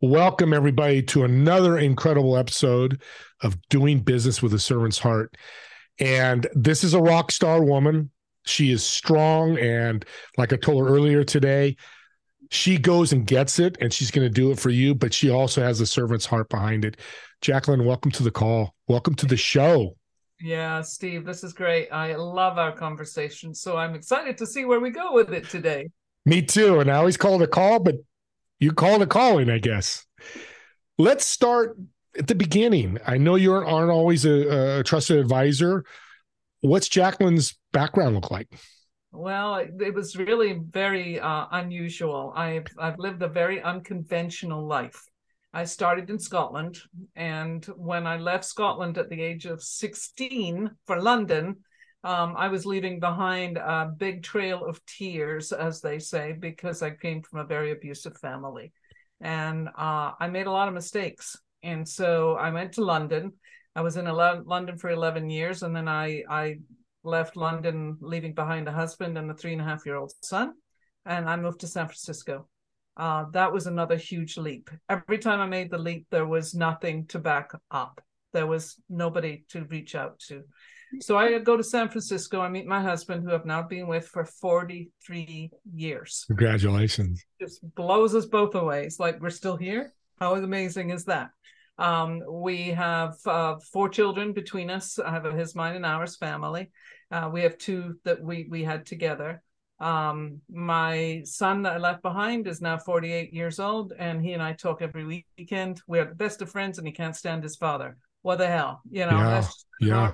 Welcome, everybody, to another incredible episode of Doing Business with a Servant's Heart. And this is a rock star woman. She is strong. And like I told her earlier today, she goes and gets it and she's going to do it for you, but she also has a servant's heart behind it. Jacqueline, welcome to the call. Welcome to the show. Yeah, Steve, this is great. I love our conversation. So I'm excited to see where we go with it today. Me too. And I always call it a call, but you call it calling, I guess. Let's start at the beginning. I know you aren't always a, a trusted advisor. What's Jacqueline's background look like? Well, it was really very uh, unusual. I've I've lived a very unconventional life. I started in Scotland, and when I left Scotland at the age of 16 for London, um, I was leaving behind a big trail of tears, as they say, because I came from a very abusive family. And uh, I made a lot of mistakes. And so I went to London. I was in 11, London for 11 years, and then I, I left London, leaving behind a husband and a three and a half year old son. And I moved to San Francisco. Uh, that was another huge leap. Every time I made the leap, there was nothing to back up. There was nobody to reach out to. So I go to San Francisco. I meet my husband, who I've now been with for 43 years. Congratulations. Just blows us both away. It's like we're still here. How amazing is that? Um, we have uh, four children between us. I have a, his, mine, and ours family. Uh, we have two that we we had together. Um, my son that I left behind is now 48 years old, and he and I talk every weekend. We're the best of friends, and he can't stand his father. What the hell, you know? Yeah, yeah.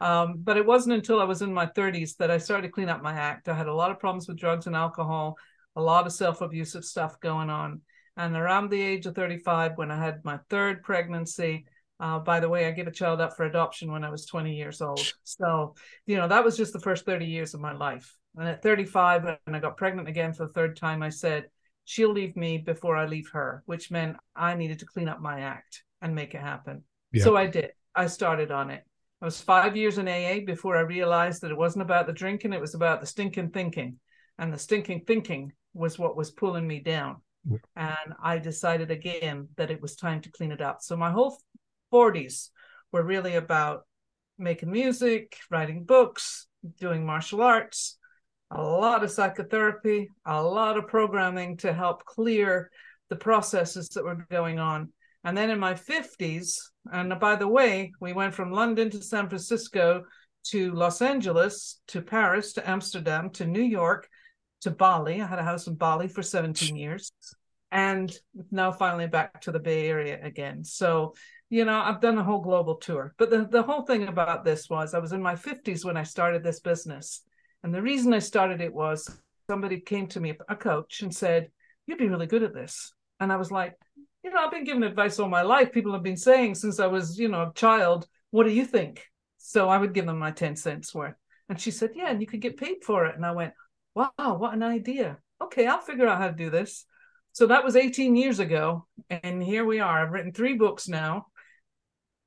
Um, but it wasn't until I was in my 30s that I started to clean up my act. I had a lot of problems with drugs and alcohol, a lot of self abusive stuff going on. And around the age of 35, when I had my third pregnancy, uh, by the way, I gave a child up for adoption when I was 20 years old. So, you know, that was just the first 30 years of my life. And at 35, when I got pregnant again for the third time, I said, she'll leave me before I leave her, which meant I needed to clean up my act and make it happen. Yeah. So I did. I started on it. I was five years in AA before I realized that it wasn't about the drinking, it was about the stinking thinking. And the stinking thinking was what was pulling me down. And I decided again that it was time to clean it up. So my whole 40s were really about making music, writing books, doing martial arts, a lot of psychotherapy, a lot of programming to help clear the processes that were going on. And then in my 50s, and by the way, we went from London to San Francisco to Los Angeles to Paris to Amsterdam to New York to Bali. I had a house in Bali for 17 years and now finally back to the Bay Area again. So, you know, I've done a whole global tour. But the, the whole thing about this was I was in my 50s when I started this business. And the reason I started it was somebody came to me, a coach, and said, You'd be really good at this. And I was like, You know, I've been given advice all my life. People have been saying since I was, you know, a child, What do you think? So I would give them my 10 cents worth. And she said, Yeah, and you could get paid for it. And I went, wow, what an idea. Okay, I'll figure out how to do this. So that was 18 years ago. And here we are. I've written three books now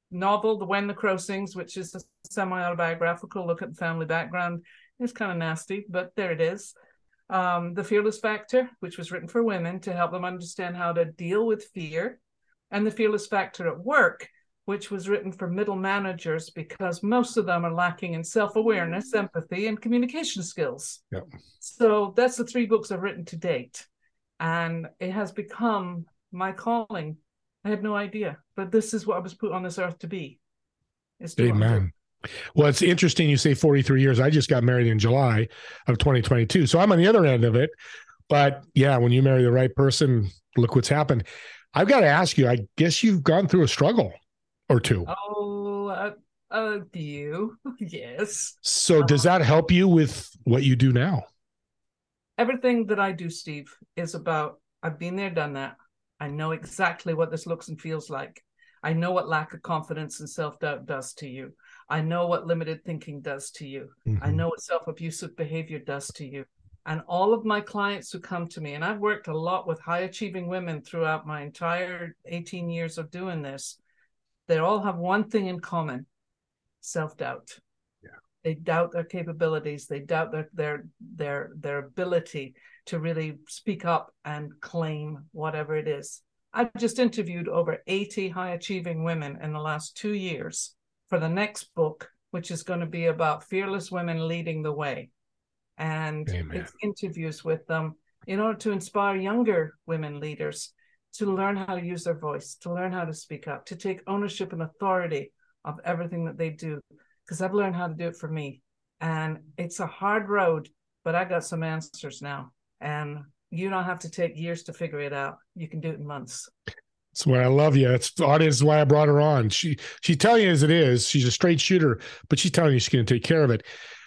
novel, The When the Crow Sings, which is a semi autobiographical look at the family background. It's kind of nasty, but there it is. Um, the Fearless Factor, which was written for women to help them understand how to deal with fear. And The Fearless Factor at Work, which was written for middle managers because most of them are lacking in self-awareness, mm-hmm. empathy, and communication skills. Yep. So that's the three books I've written to date. And it has become my calling. I had no idea, but this is what I was put on this earth to be. Amen. Well, it's interesting you say 43 years. I just got married in July of 2022. So I'm on the other end of it. But yeah, when you marry the right person, look what's happened. I've got to ask you, I guess you've gone through a struggle or two? Oh, a, a few, yes. So, does that help you with what you do now? Everything that I do, Steve, is about I've been there, done that. I know exactly what this looks and feels like. I know what lack of confidence and self doubt does to you. I know what limited thinking does to you. Mm-hmm. I know what self abusive behavior does to you. And all of my clients who come to me, and I've worked a lot with high achieving women throughout my entire 18 years of doing this, they all have one thing in common self-doubt yeah. they doubt their capabilities they doubt their their their their ability to really speak up and claim whatever it is I've just interviewed over 80 high achieving women in the last two years for the next book, which is going to be about fearless women leading the way. And Amen. it's interviews with them in order to inspire younger women leaders to learn how to use their voice, to learn how to speak up, to take ownership and authority of everything that they do. Because I've learned how to do it for me. And it's a hard road, but I got some answers now. And you don't have to take years to figure it out. You can do it in months. That's why I love you. That's the audience is why I brought her on. She she's telling you as it is. She's a straight shooter, but she's telling you she's going to take care of it.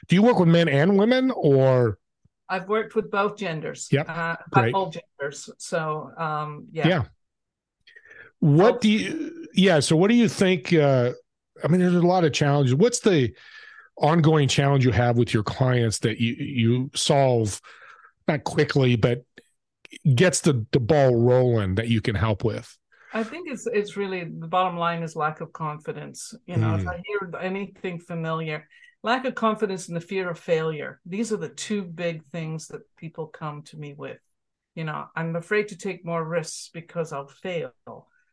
Do you work with men and women, or I've worked with both genders. Yep. Uh, Great. All genders. So, um, yeah. Yeah. What both. do you, yeah. So, what do you think? Uh, I mean, there's a lot of challenges. What's the ongoing challenge you have with your clients that you, you solve not quickly, but gets the, the ball rolling that you can help with? I think it's it's really the bottom line is lack of confidence. You know, mm. if I hear anything familiar, lack of confidence and the fear of failure these are the two big things that people come to me with you know i'm afraid to take more risks because i'll fail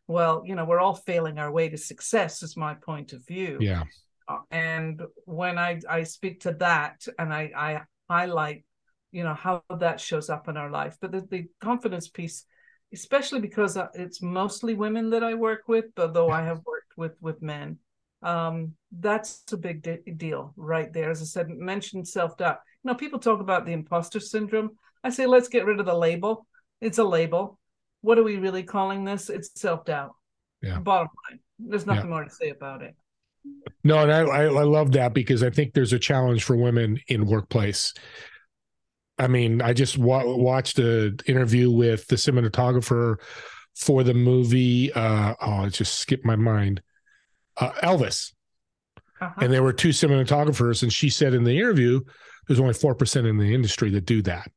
well you know we're all failing our way to success is my point of view yeah uh, and when i i speak to that and i i highlight you know how that shows up in our life but the, the confidence piece especially because uh, it's mostly women that i work with although i have worked with with men um, that's a big de- deal right there. As I said, mentioned self doubt. You know, people talk about the imposter syndrome. I say, let's get rid of the label. It's a label. What are we really calling this? It's self doubt. Yeah. Bottom line, there's nothing yeah. more to say about it. No, and I, I, I love that because I think there's a challenge for women in workplace. I mean, I just wa- watched an interview with the cinematographer for the movie. Uh, oh, it just skipped my mind uh, Elvis. Uh-huh. And there were two cinematographers, and she said in the interview, there's only 4% in the industry that do that.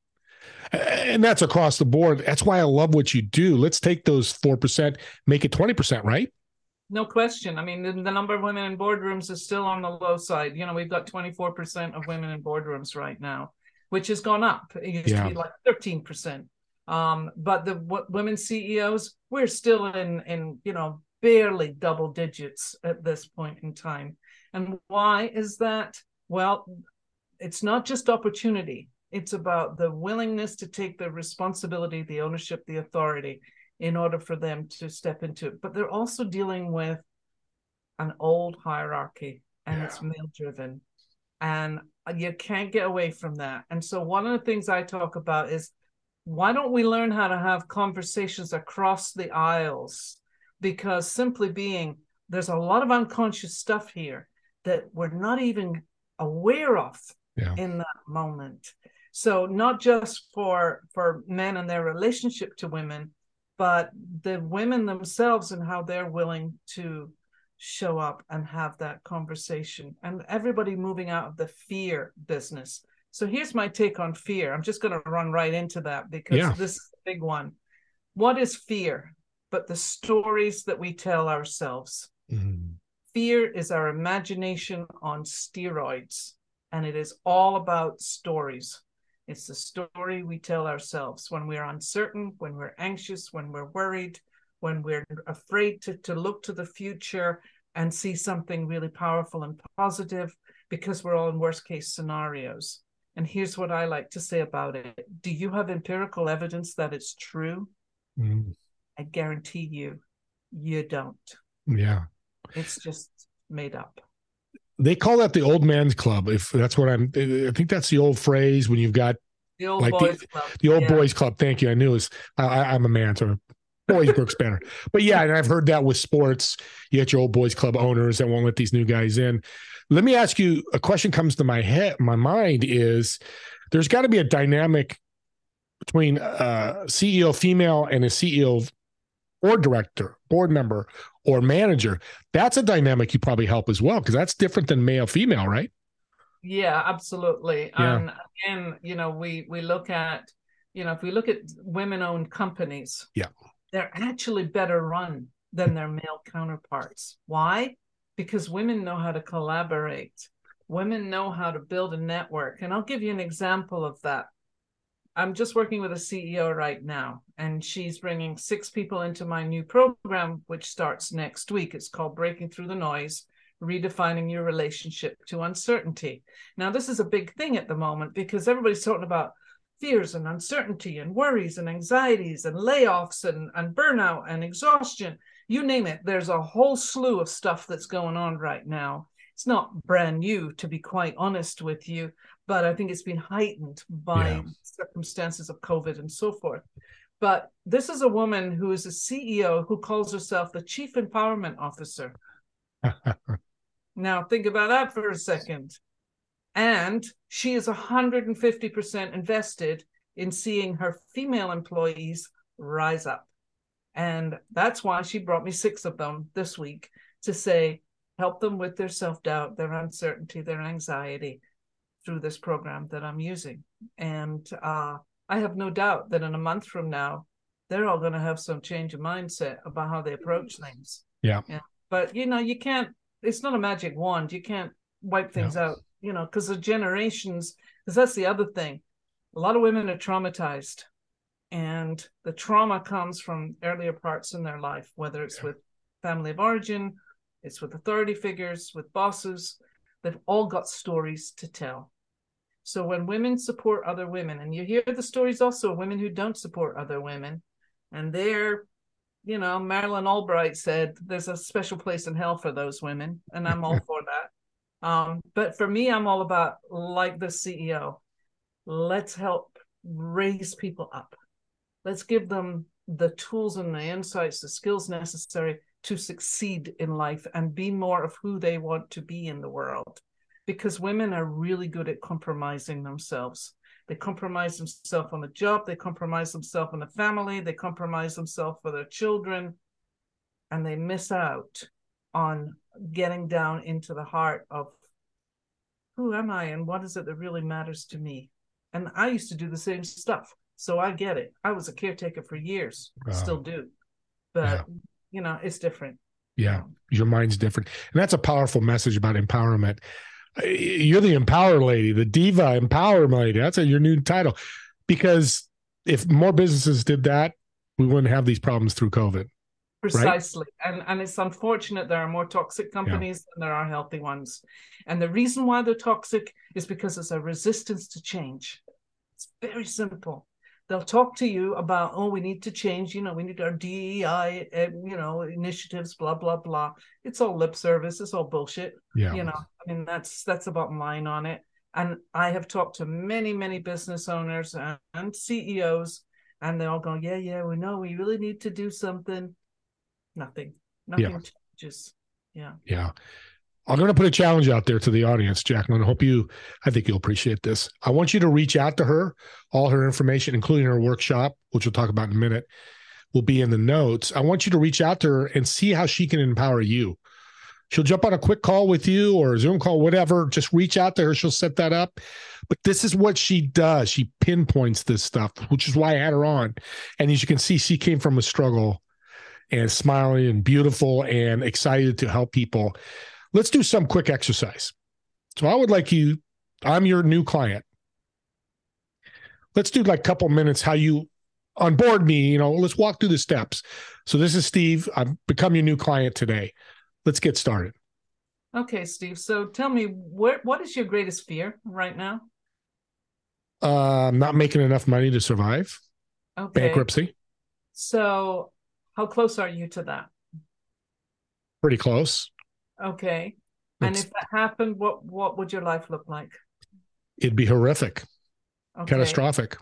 And that's across the board. That's why I love what you do. Let's take those 4%, make it 20%, right? No question. I mean, the, the, number of women in boardrooms is still on the low side. You know, we've got 24% of women in boardrooms right now, which has gone up. It used yeah. to be like 13%. Um, but the w- women CEOs, we're still in, in, you know, barely double digits at this point in time. And why is that? Well, it's not just opportunity, it's about the willingness to take the responsibility, the ownership, the authority in order for them to step into it. But they're also dealing with an old hierarchy and yeah. it's male driven. And you can't get away from that. And so, one of the things I talk about is why don't we learn how to have conversations across the aisles because simply being there's a lot of unconscious stuff here that we're not even aware of yeah. in that moment so not just for for men and their relationship to women but the women themselves and how they're willing to show up and have that conversation and everybody moving out of the fear business so here's my take on fear i'm just going to run right into that because yeah. this is a big one what is fear but the stories that we tell ourselves. Mm-hmm. Fear is our imagination on steroids, and it is all about stories. It's the story we tell ourselves when we're uncertain, when we're anxious, when we're worried, when we're afraid to, to look to the future and see something really powerful and positive because we're all in worst case scenarios. And here's what I like to say about it Do you have empirical evidence that it's true? Mm. I guarantee you, you don't. Yeah. It's just made up. They call that the old man's club. If that's what I'm, I think that's the old phrase when you've got the old like boys the, club. The old yeah. boys club. Thank you. I knew it was, I, am a man, so boys Brooks Banner. But yeah, and I've heard that with sports. You get your old boys club owners that won't let these new guys in. Let me ask you a question comes to my head, my mind is there's got to be a dynamic between a uh, CEO female and a CEO or director, board member, or manager, that's a dynamic you probably help as well because that's different than male female, right? Yeah, absolutely. Yeah. And again, you know, we we look at, you know, if we look at women-owned companies, yeah, they're actually better run than their male counterparts. Why? Because women know how to collaborate. Women know how to build a network. And I'll give you an example of that. I'm just working with a CEO right now, and she's bringing six people into my new program, which starts next week. It's called Breaking Through the Noise Redefining Your Relationship to Uncertainty. Now, this is a big thing at the moment because everybody's talking about fears and uncertainty and worries and anxieties and layoffs and, and burnout and exhaustion. You name it, there's a whole slew of stuff that's going on right now. It's not brand new, to be quite honest with you, but I think it's been heightened by yeah. circumstances of COVID and so forth. But this is a woman who is a CEO who calls herself the Chief Empowerment Officer. now, think about that for a second. And she is 150% invested in seeing her female employees rise up. And that's why she brought me six of them this week to say, help them with their self doubt, their uncertainty, their anxiety through this program that I'm using. And uh, I have no doubt that in a month from now, they're all going to have some change of mindset about how they approach things. Yeah. yeah. But, you know, you can't, it's not a magic wand. You can't wipe things out you know, because the generations, because that's the other thing. A lot of women are traumatized, and the trauma comes from earlier parts in their life, whether it's yeah. with family of origin, it's with authority figures, with bosses. They've all got stories to tell. So when women support other women, and you hear the stories also of women who don't support other women, and they're, you know, Madeleine Albright said there's a special place in hell for those women, and I'm all for that. Um, but for me, I'm all about like the CEO. Let's help raise people up. Let's give them the tools and the insights, the skills necessary to succeed in life and be more of who they want to be in the world. Because women are really good at compromising themselves. They compromise themselves on the job, they compromise themselves on the family, they compromise themselves for their children, and they miss out on getting down into the heart of who am I and what is it that really matters to me? And I used to do the same stuff. So I get it. I was a caretaker for years, still do. But, yeah. you know, it's different. Yeah. Your mind's different. And that's a powerful message about empowerment. You're the empower lady, the diva empower lady. That's a, your new title. Because if more businesses did that, we wouldn't have these problems through COVID. Precisely. Right? And and it's unfortunate there are more toxic companies yeah. than there are healthy ones. And the reason why they're toxic is because there's a resistance to change. It's very simple. They'll talk to you about, oh, we need to change, you know, we need our DEI, uh, you know, initiatives, blah, blah, blah. It's all lip service, it's all bullshit. Yeah. You know, I mean, that's that's the bottom line on it. And I have talked to many, many business owners and, and CEOs, and they all go, Yeah, yeah, we know we really need to do something nothing. Nothing yeah. changes. Yeah. Yeah. I'm going to put a challenge out there to the audience, Jacqueline. I hope you, I think you'll appreciate this. I want you to reach out to her. All her information, including her workshop, which we'll talk about in a minute, will be in the notes. I want you to reach out to her and see how she can empower you. She'll jump on a quick call with you or a Zoom call, whatever. Just reach out to her. She'll set that up. But this is what she does. She pinpoints this stuff, which is why I had her on. And as you can see, she came from a struggle and smiling and beautiful and excited to help people. Let's do some quick exercise. So I would like you, I'm your new client. Let's do like a couple minutes how you onboard me, you know, let's walk through the steps. So this is Steve. I've become your new client today. Let's get started. Okay, Steve. So tell me what what is your greatest fear right now? Uh, not making enough money to survive. Okay. Bankruptcy. So how close are you to that? Pretty close. Okay. And if that happened, what what would your life look like? It'd be horrific. Okay. Catastrophic.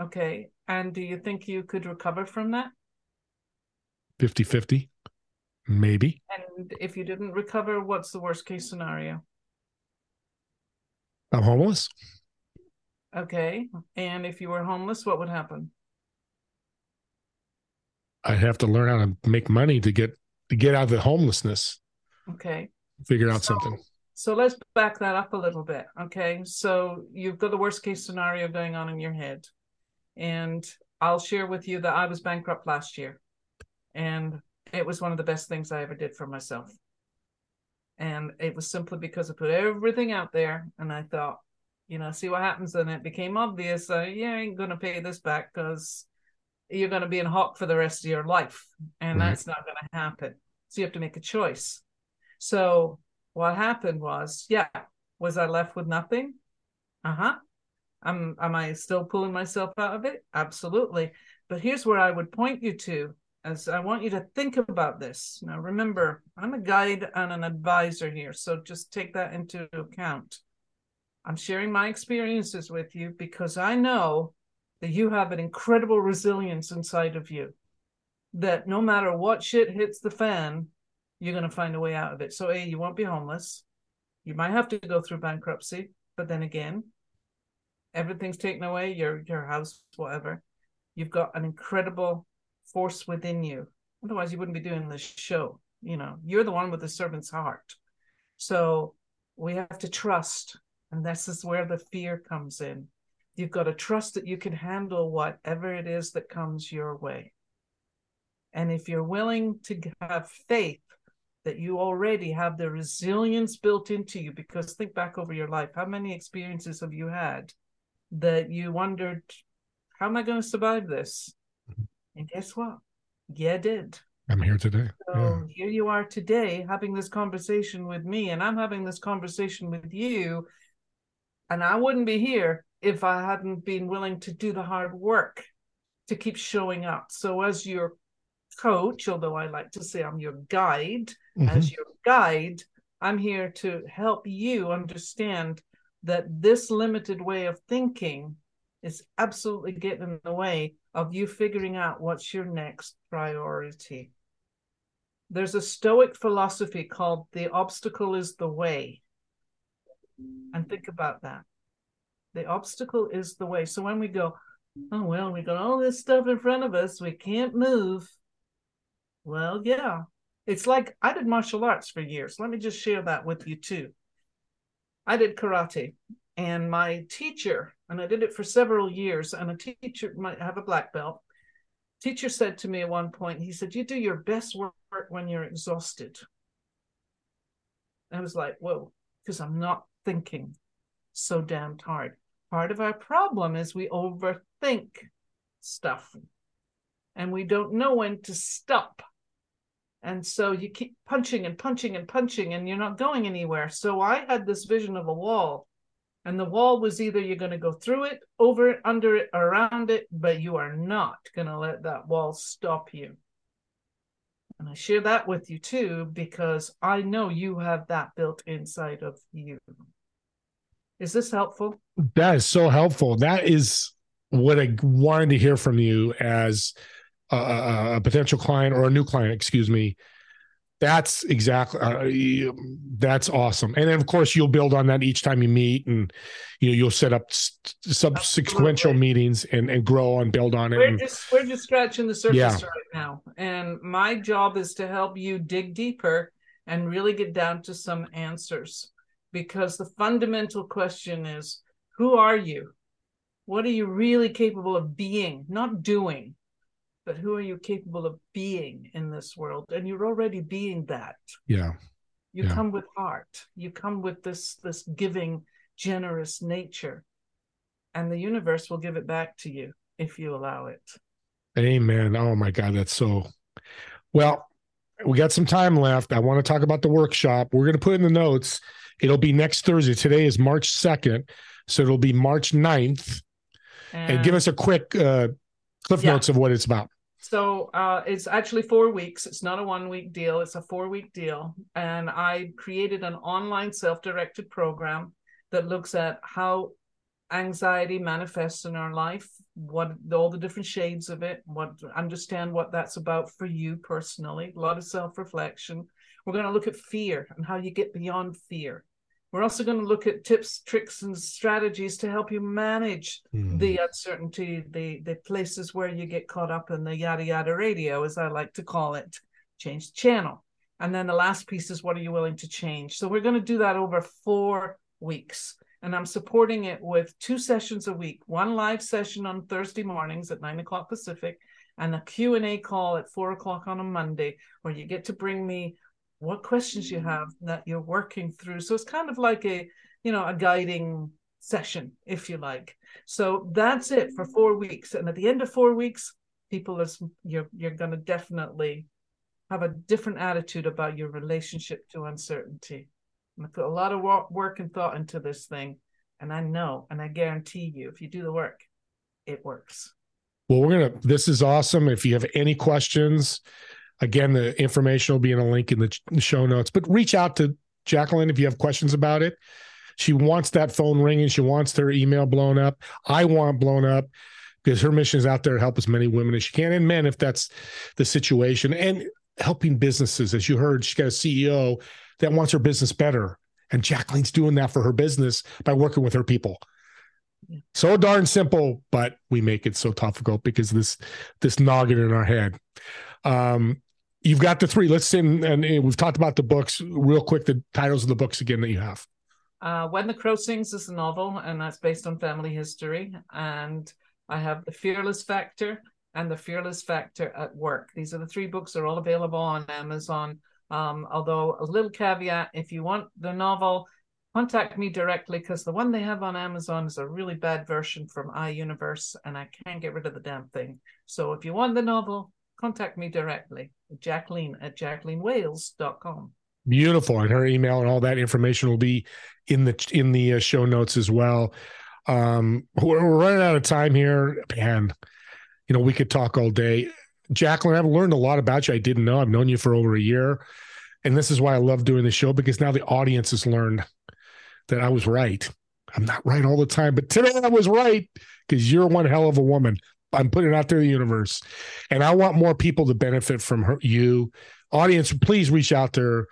Okay. And do you think you could recover from that? 50 50, maybe. And if you didn't recover, what's the worst case scenario? I'm homeless. Okay. And if you were homeless, what would happen? I'd have to learn how to make money to get to get out of the homelessness. Okay. Figure out so, something. So let's back that up a little bit. Okay. So you've got the worst case scenario going on in your head. And I'll share with you that I was bankrupt last year. And it was one of the best things I ever did for myself. And it was simply because I put everything out there and I thought, you know, see what happens. And it became obvious, uh, you ain't going to pay this back because you're going to be in hock for the rest of your life. And right. that's not going to happen. So you have to make a choice. So what happened was, yeah, was I left with nothing? Uh huh. Am, am I still pulling myself out of it? Absolutely. But here's where I would point you to as I want you to think about this. Now, remember, I'm a guide and an advisor here, so just take that into account. I'm sharing my experiences with you because I know that you have an incredible resilience inside of you. That no matter what shit hits the fan, you're going to find a way out of it. So, A, you won't be homeless. You might have to go through bankruptcy, but then again, everything's taken away your your house, whatever. You've got an incredible force within you. Otherwise, you wouldn't be doing this show. You know, you're the one with the servant's heart. So we have to trust. And this is where the fear comes in. You've got to trust that you can handle whatever it is that comes your way. And if you're willing to have faith that you already have the resilience built into you, because think back over your life, how many experiences have you had that you wondered, how am I going to survive this? Mm-hmm. And guess what? Yeah, did. I'm here today. So yeah. here you are today having this conversation with me, and I'm having this conversation with you. And I wouldn't be here if I hadn't been willing to do the hard work to keep showing up. So, as your coach, although I like to say I'm your guide, mm-hmm. as your guide, I'm here to help you understand that this limited way of thinking is absolutely getting in the way of you figuring out what's your next priority. There's a Stoic philosophy called the obstacle is the way. And think about that. The obstacle is the way. So when we go, oh, well, we got all this stuff in front of us, we can't move. Well, yeah. It's like I did martial arts for years. Let me just share that with you too. I did karate, and my teacher and I did it for several years. And a teacher might have a black belt. Teacher said to me at one point, he said, You do your best work when you're exhausted. I was like, Whoa, because I'm not thinking so damned hard. Part of our problem is we overthink stuff and we don't know when to stop. And so you keep punching and punching and punching, and you're not going anywhere. So I had this vision of a wall and the wall was either you're going to go through it, over it, under it, around it, but you are not going to let that wall stop you. And I share that with you too, because I know you have that built inside of you. Is this helpful? That is so helpful. That is what I wanted to hear from you as a, a potential client or a new client, excuse me, that's exactly uh, that's awesome and then of course you'll build on that each time you meet and you know you'll set up subsequent meetings and, and grow and build on it we're and, just we're just scratching the surface yeah. right now and my job is to help you dig deeper and really get down to some answers because the fundamental question is who are you what are you really capable of being not doing but who are you capable of being in this world? And you're already being that. Yeah. You yeah. come with heart. You come with this this giving, generous nature. And the universe will give it back to you if you allow it. Amen. Oh my God, that's so well. We got some time left. I want to talk about the workshop. We're going to put in the notes. It'll be next Thursday. Today is March 2nd. So it'll be March 9th. And, and give us a quick uh, cliff yeah. notes of what it's about. So uh, it's actually four weeks. It's not a one week deal, it's a four week deal. And I created an online self directed program that looks at how anxiety manifests in our life, what all the different shades of it, what understand what that's about for you personally, a lot of self reflection. We're going to look at fear and how you get beyond fear. We're also going to look at tips, tricks, and strategies to help you manage mm. the uncertainty, the the places where you get caught up in the yada yada radio, as I like to call it. Change the channel. And then the last piece is what are you willing to change? So we're going to do that over four weeks. And I'm supporting it with two sessions a week, one live session on Thursday mornings at nine o'clock Pacific, and a Q&A call at four o'clock on a Monday, where you get to bring me what questions you mm-hmm. have that you're working through. So it's kind of like a, you know, a guiding session, if you like. So that's it for mm-hmm. four weeks. And at the end of four weeks, people are you're you're going to definitely have a different attitude about your relationship to uncertainty. I put a lot of work and thought into this thing, and I know, and I guarantee you, if you do the work, it works. Well, we're gonna. This is awesome. If you have any questions, again, the information will be in a link in the show notes. But reach out to Jacqueline if you have questions about it. She wants that phone ringing. She wants her email blown up. I want blown up because her mission is out there to help as many women as she can and men if that's the situation. And helping businesses. As you heard, she's got a CEO that wants her business better. And Jacqueline's doing that for her business by working with her people. So darn simple, but we make it so difficult because this this noggin in our head. Um, you've got the three. Let's in and we've talked about the books real quick. The titles of the books again that you have. Uh, when the Crow Sings is a novel, and that's based on family history. And I have the Fearless Factor, and The Fearless Factor at Work. These are the three books. They're all available on Amazon. Um, although a little caveat, if you want the novel, contact me directly because the one they have on Amazon is a really bad version from iUniverse and I can't get rid of the damn thing. So if you want the novel, contact me directly, Jacqueline at jacquelinewales.com. Beautiful. And her email and all that information will be in the in the uh, show notes as well. Um, we're, we're running out of time here. and you know, we could talk all day. Jacqueline, I've learned a lot about you. I didn't know. I've known you for over a year. And this is why I love doing the show because now the audience has learned that I was right. I'm not right all the time, but today I was right because you're one hell of a woman. I'm putting it out there the universe. And I want more people to benefit from her, you. Audience, please reach out to her.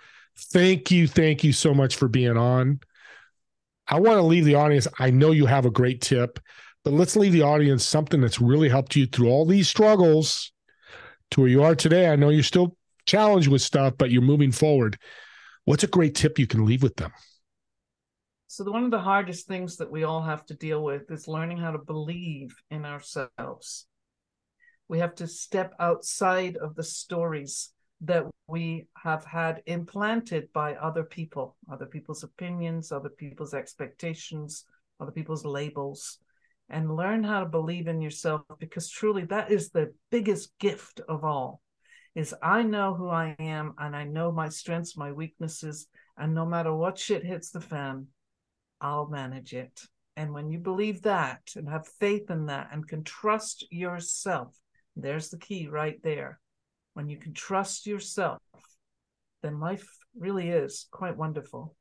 Thank you. Thank you so much for being on. I want to leave the audience. I know you have a great tip. But let's leave the audience something that's really helped you through all these struggles to where you are today. I know you're still challenged with stuff, but you're moving forward. What's a great tip you can leave with them? So, the, one of the hardest things that we all have to deal with is learning how to believe in ourselves. We have to step outside of the stories that we have had implanted by other people, other people's opinions, other people's expectations, other people's labels and learn how to believe in yourself because truly that is the biggest gift of all is i know who i am and i know my strengths my weaknesses and no matter what shit hits the fan i'll manage it. And when you believe that and have faith in that and can trust yourself there's the key right there. When you can trust yourself then life really is quite wonderful